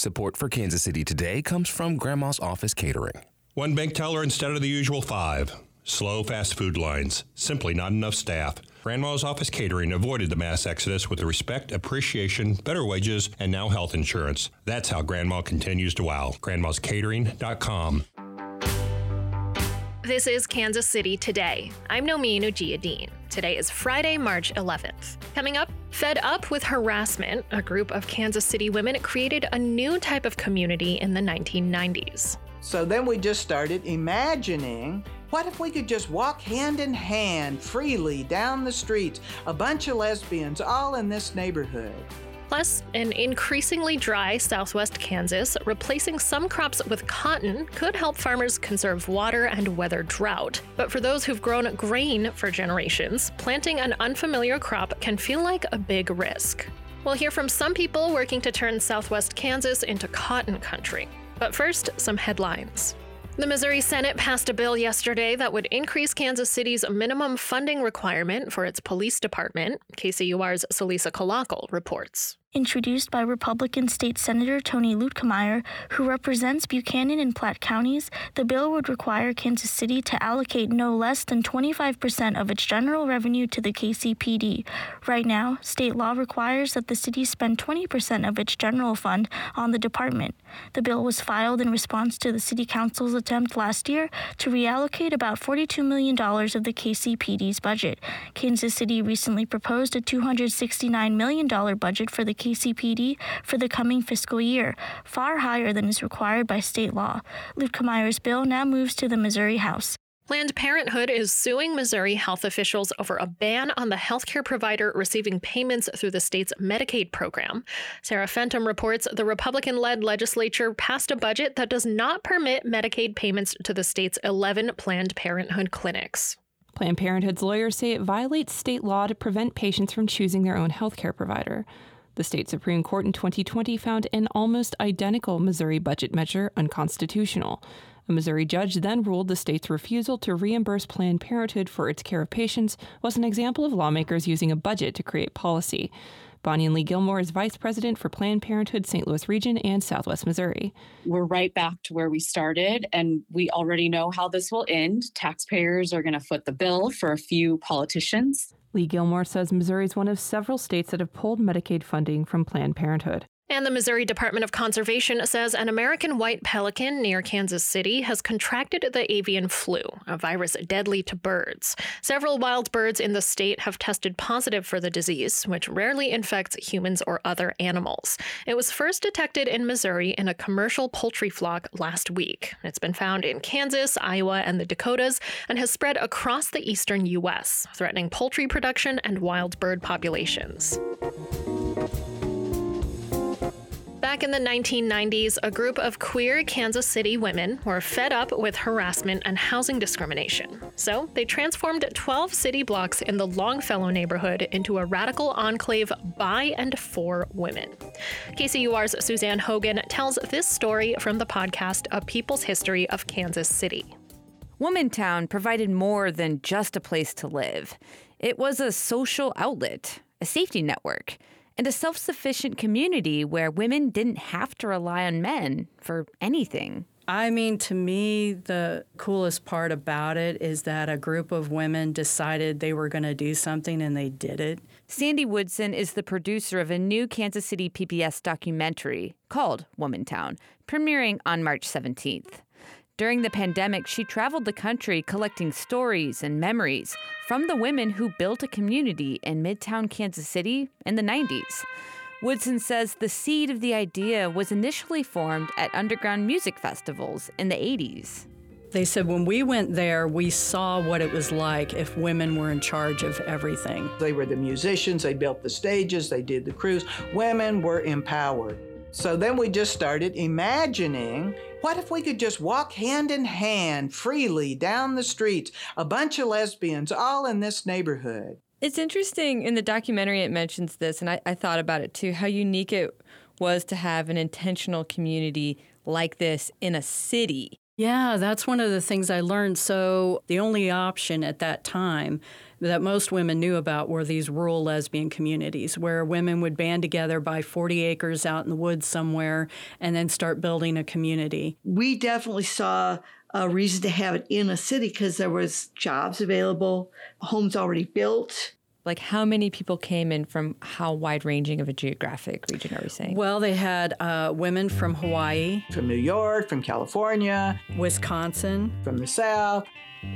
Support for Kansas City Today comes from Grandma's Office Catering. One bank teller instead of the usual five. Slow fast food lines. Simply not enough staff. Grandma's Office Catering avoided the mass exodus with respect, appreciation, better wages, and now health insurance. That's how Grandma continues to wow. Grandma'sCatering.com. This is Kansas City Today. I'm Nomin Ujiyediin. Today is Friday, March 11th. Coming up, Fed up with harassment, a group of Kansas City women created a new type of community in the 1990s. So then we just started imagining what if we could just walk hand in hand freely down the streets, a bunch of lesbians all in this neighborhood? Plus, in increasingly dry southwest Kansas, replacing some crops with cotton could help farmers conserve water and weather drought. But for those who've grown grain for generations, planting an unfamiliar crop can feel like a big risk. We'll hear from some people working to turn southwest Kansas into cotton country. But first, some headlines. The Missouri Senate passed a bill yesterday that would increase Kansas City's minimum funding requirement for its police department. KCUR's Celisa Calacal reports introduced by Republican State Senator Tony Luetkemeyer, who represents Buchanan and Platte counties, the bill would require Kansas City to allocate no less than 25% of its general revenue to the KCPD. Right now, state law requires that the city spend 20% of its general fund on the department. The bill was filed in response to the City Council's attempt last year to reallocate about $42 million of the KCPD's budget. Kansas City recently proposed a $269 million budget for the KCPD for the coming fiscal year, far higher than is required by state law. Luetkemeyer's bill now moves to the Missouri House. Planned Parenthood is suing Missouri health officials over a ban on the healthcare provider receiving payments through the state's Medicaid program. Sarah Fentem reports the Republican led legislature passed a budget that does not permit Medicaid payments to the state's 11 Planned Parenthood clinics. Planned Parenthood's lawyers say it violates state law to prevent patients from choosing their own healthcare provider. The state Supreme Court in 2020 found an almost identical Missouri budget measure unconstitutional. A Missouri judge then ruled the state's refusal to reimburse Planned Parenthood for its care of patients was an example of lawmakers using a budget to create policy. Bonyen Lee Gilmore is vice president for Planned Parenthood St. Louis region and Southwest Missouri. We're right back to where we started, and we already know how this will end. Taxpayers are going to foot the bill for a few politicians. Lee Gilmore says Missouri is one of several states that have pulled Medicaid funding from Planned Parenthood. And the Missouri Department of Conservation says an American white pelican near Kansas City has contracted the avian flu, a virus deadly to birds. Several wild birds in the state have tested positive for the disease, which rarely infects humans or other animals. It was first detected in Missouri in a commercial poultry flock last week. It's been found in Kansas, Iowa, and the Dakotas and has spread across the eastern U.S., threatening poultry production and wild bird populations. Back in the 1990s, a group of queer Kansas City women were fed up with harassment and housing discrimination. So they transformed 12 city blocks in the Longfellow neighborhood into a radical enclave by and for women. KCUR's Suzanne Hogan tells this story from the podcast A People's History of Kansas City. Womantown provided more than just a place to live. It was a social outlet, a safety network and a self sufficient community where women didn't have to rely on men for anything. I mean, to me, the coolest part about it is that a group of women decided they were going to do something and they did it. Sandy Woodson is the producer of a new Kansas City PBS documentary called Womantown, premiering on March 17th. During the pandemic, she traveled the country collecting stories and memories from the women who built a community in Midtown Kansas City in the 90s. Woodson says the seed of the idea was initially formed at underground music festivals in the 80s. They said when we went there, we saw what it was like if women were in charge of everything. They were the musicians, they built the stages, they did the crews. Women were empowered. So then we just started imagining what if we could just walk hand in hand freely down the streets, a bunch of lesbians all in this neighborhood? It's interesting in the documentary, it mentions this, and I, I thought about it too how unique it was to have an intentional community like this in a city. Yeah, that's one of the things I learned. So, the only option at that time that most women knew about were these rural lesbian communities where women would band together, buy 40 acres out in the woods somewhere, and then start building a community. We definitely saw a reason to have it in a city because there was jobs available, homes already built. Like how many people came in from how wide ranging of a geographic region are we saying? Well, they had uh, women from Hawaii, from New York, from California, Wisconsin, from the South.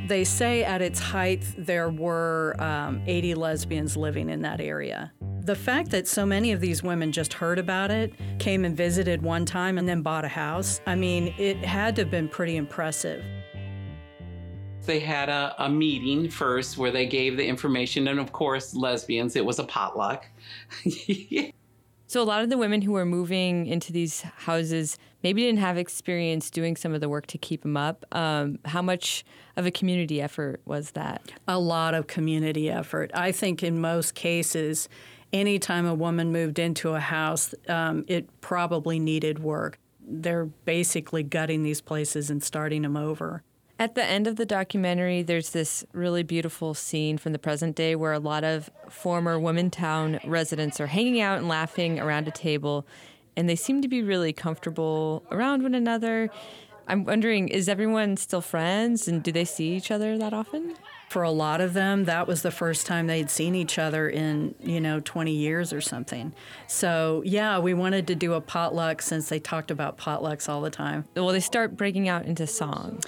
They say at its height there were um, 80 lesbians living in that area. The fact that so many of these women just heard about it, came and visited one time, and then bought a house, I mean, it had to have been pretty impressive. They had a, a meeting first where they gave the information, and of course, lesbians, it was a potluck. So a lot of the women who were moving into these houses maybe didn't have experience doing some of the work to keep them up. Um, how much of a community effort was that? A lot of community effort. I think in most cases, anytime a woman moved into a house, um, it probably needed work. They're basically gutting these places and starting them over. At the end of the documentary, there's this really beautiful scene from the present day where a lot of former Womantown residents are hanging out and laughing around a table, and they seem to be really comfortable around one another. I'm wondering, is everyone still friends, and do they see each other that often? For a lot of them, that was the first time they'd seen each other in, you know, 20 years or something. So, yeah, we wanted to do a potluck since they talked about potlucks all the time. Well, they start breaking out into song.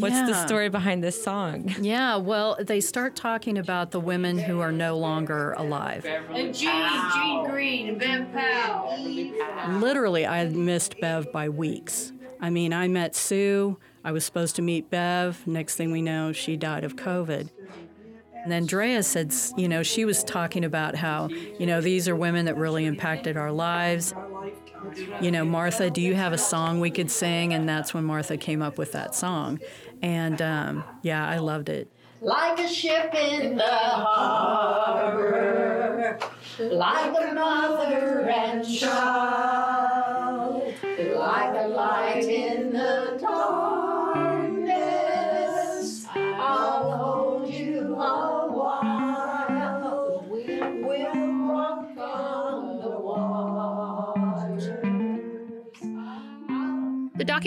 What's yeah. the story behind this song? Yeah, well, they start talking about the women who are no longer alive. And Jean, Jean Green, and Bev Powell. Literally, I missed Bev by weeks. I mean, I met Sue. I was supposed to meet Bev. Next thing we know, she died of COVID. And then Drea said, you know, she was talking about how, you know, these are women that really impacted our lives. You know, Martha, do you have a song we could sing? And that's when Martha came up with that song. And um, yeah, I loved it. Like a ship in the harbor, like a mother and child, like a light in the darkness.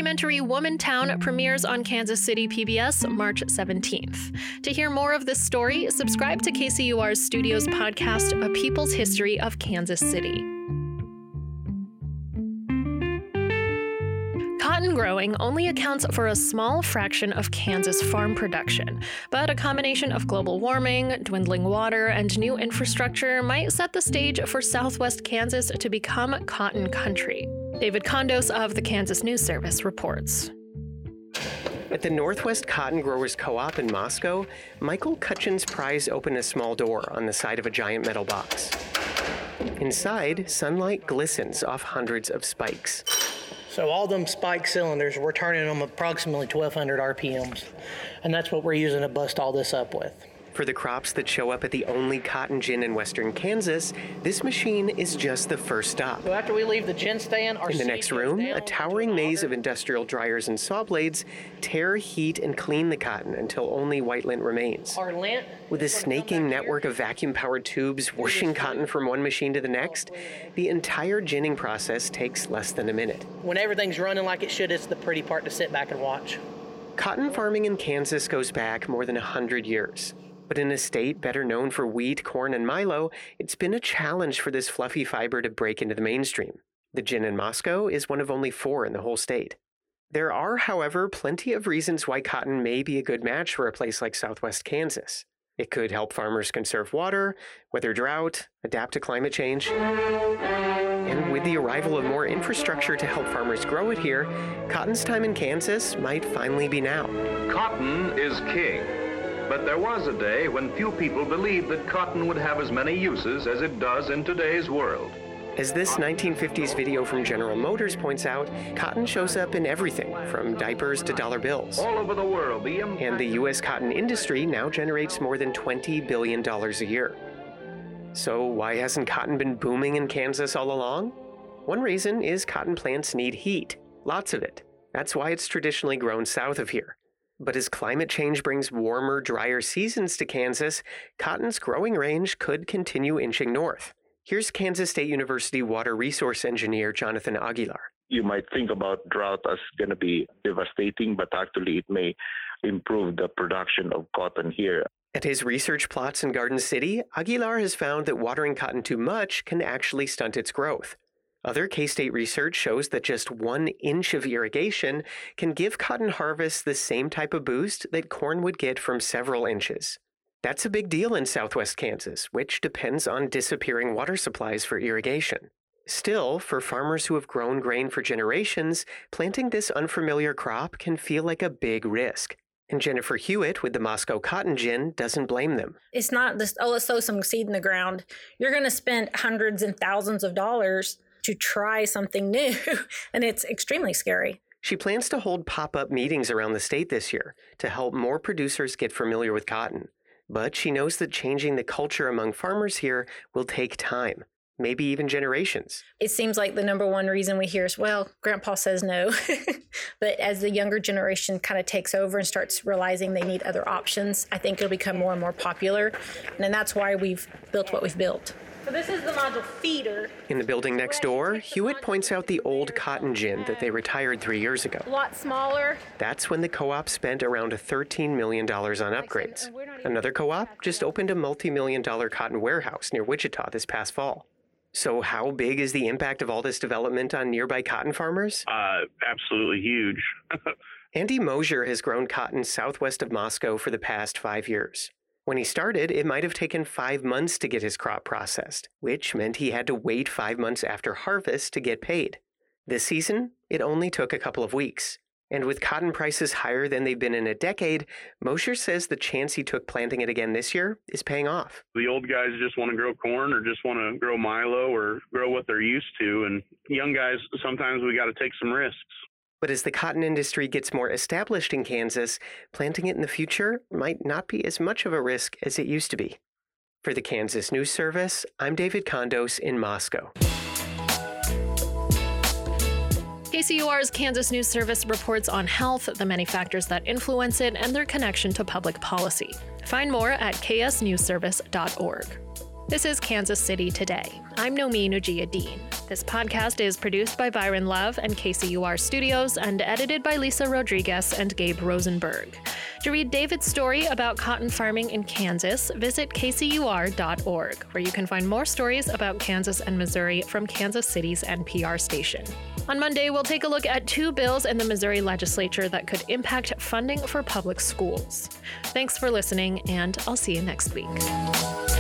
Documentary Womantown premieres on Kansas City PBS March 17th. To hear more of this story, subscribe to KCUR's Studios podcast, A People's History of Kansas City. Cotton growing only accounts for a small fraction of Kansas farm production, but a combination of global warming, dwindling water, and new infrastructure might set the stage for southwest Kansas to become cotton country. David Condos of the Kansas News Service reports. At the Northwest Cotton Growers Co op in Moscow, Michael Cutchins pries open a small door on the side of a giant metal box. Inside, sunlight glistens off hundreds of spikes. So all them spike cylinders, we're turning them approximately 1,200 RPMs, and that's what we're using to bust all this up with. For the crops that show up at the only cotton gin in western Kansas, this machine is just the first stop. So after we leave the gin stand, in the next room, a towering maze of industrial dryers and saw blades tear, heat, and clean the cotton until only white lint remains. Our lint, With a snaking network of vacuum-powered tubes whooshing cotton from one machine to the oh, next, the entire ginning process takes less than a minute. When everything's running like it should, it's the pretty part to sit back and watch. Cotton farming in Kansas goes back more than a hundred years. But in a state better known for wheat, corn, and milo, it's been a challenge for this fluffy fiber to break into the mainstream. The gin in Moscow is one of only four in the whole state. There are, however, plenty of reasons why cotton may be a good match for a place like southwest Kansas. It could help farmers conserve water, weather drought, adapt to climate change. And with the arrival of more infrastructure to help farmers grow it here, cotton's time in Kansas might finally be now. Cotton is king. But there was a day when few people believed that cotton would have as many uses as it does in today's world. As this 1950s video from General Motors points out, cotton shows up in everything from diapers to dollar bills. All over the world, the and the U.S. cotton industry now generates more than $20 billion a year. So, why hasn't cotton been booming in Kansas all along? One reason is cotton plants need heat, lots of it. That's why it's traditionally grown south of here. But as climate change brings warmer, drier seasons to Kansas, cotton's growing range could continue inching north. Here's Kansas State University water resource engineer Jonathan Aguilar. You might think about drought as going to be devastating, but actually it may improve the production of cotton here. At his research plots in Garden City, Aguilar has found that watering cotton too much can actually stunt its growth. Other K State research shows that just one inch of irrigation can give cotton harvests the same type of boost that corn would get from several inches. That's a big deal in southwest Kansas, which depends on disappearing water supplies for irrigation. Still, for farmers who have grown grain for generations, planting this unfamiliar crop can feel like a big risk. And Jennifer Hewitt with the Moscow Cotton Gin doesn't blame them. It's not just, oh, let's sow some seed in the ground. You're going to spend hundreds and thousands of dollars to try something new, and it's extremely scary. She plans to hold pop up meetings around the state this year to help more producers get familiar with cotton. But she knows that changing the culture among farmers here will take time, maybe even generations. It seems like the number one reason we hear is, well, grandpa says no. but as the younger generation kind of takes over and starts realizing they need other options, I think it'll become more and more popular. And that's why we've built what we've built. So this is the module feeder. In the building next door, Hewitt points out the old cotton gin that they retired three years ago. A lot smaller. That's when the co-op spent around $13 million on upgrades. Another co-op just opened a multi-million dollar cotton warehouse near Wichita this past fall. So how big is the impact of all this development on nearby cotton farmers? Uh, absolutely huge. Andy Mosier has grown cotton southwest of Moscow for the past five years. When he started, it might have taken five months to get his crop processed, which meant he had to wait five months after harvest to get paid. This season, it only took a couple of weeks. And with cotton prices higher than they've been in a decade, Mosher says the chance he took planting it again this year is paying off. The old guys just want to grow corn or just want to grow Milo or grow what they're used to. And young guys, sometimes we got to take some risks. But as the cotton industry gets more established in Kansas, planting it in the future might not be as much of a risk as it used to be. For the Kansas News Service, I'm David Condos in Moscow. KCUR's Kansas News Service reports on health, the many factors that influence it, and their connection to public policy. Find more at ksnewsservice.org. This is Kansas City Today. I'm Nomi Nujia Ujiyediin. This podcast is produced by Byron Love and KCUR Studios and edited by Lisa Rodriguez and Gabe Rosenberg. To read David's story about cotton farming in Kansas, visit kcur.org, where you can find more stories about Kansas and Missouri from Kansas City's NPR station. On Monday, we'll take a look at two bills in the Missouri legislature that could impact funding for public schools. Thanks for listening, and I'll see you next week.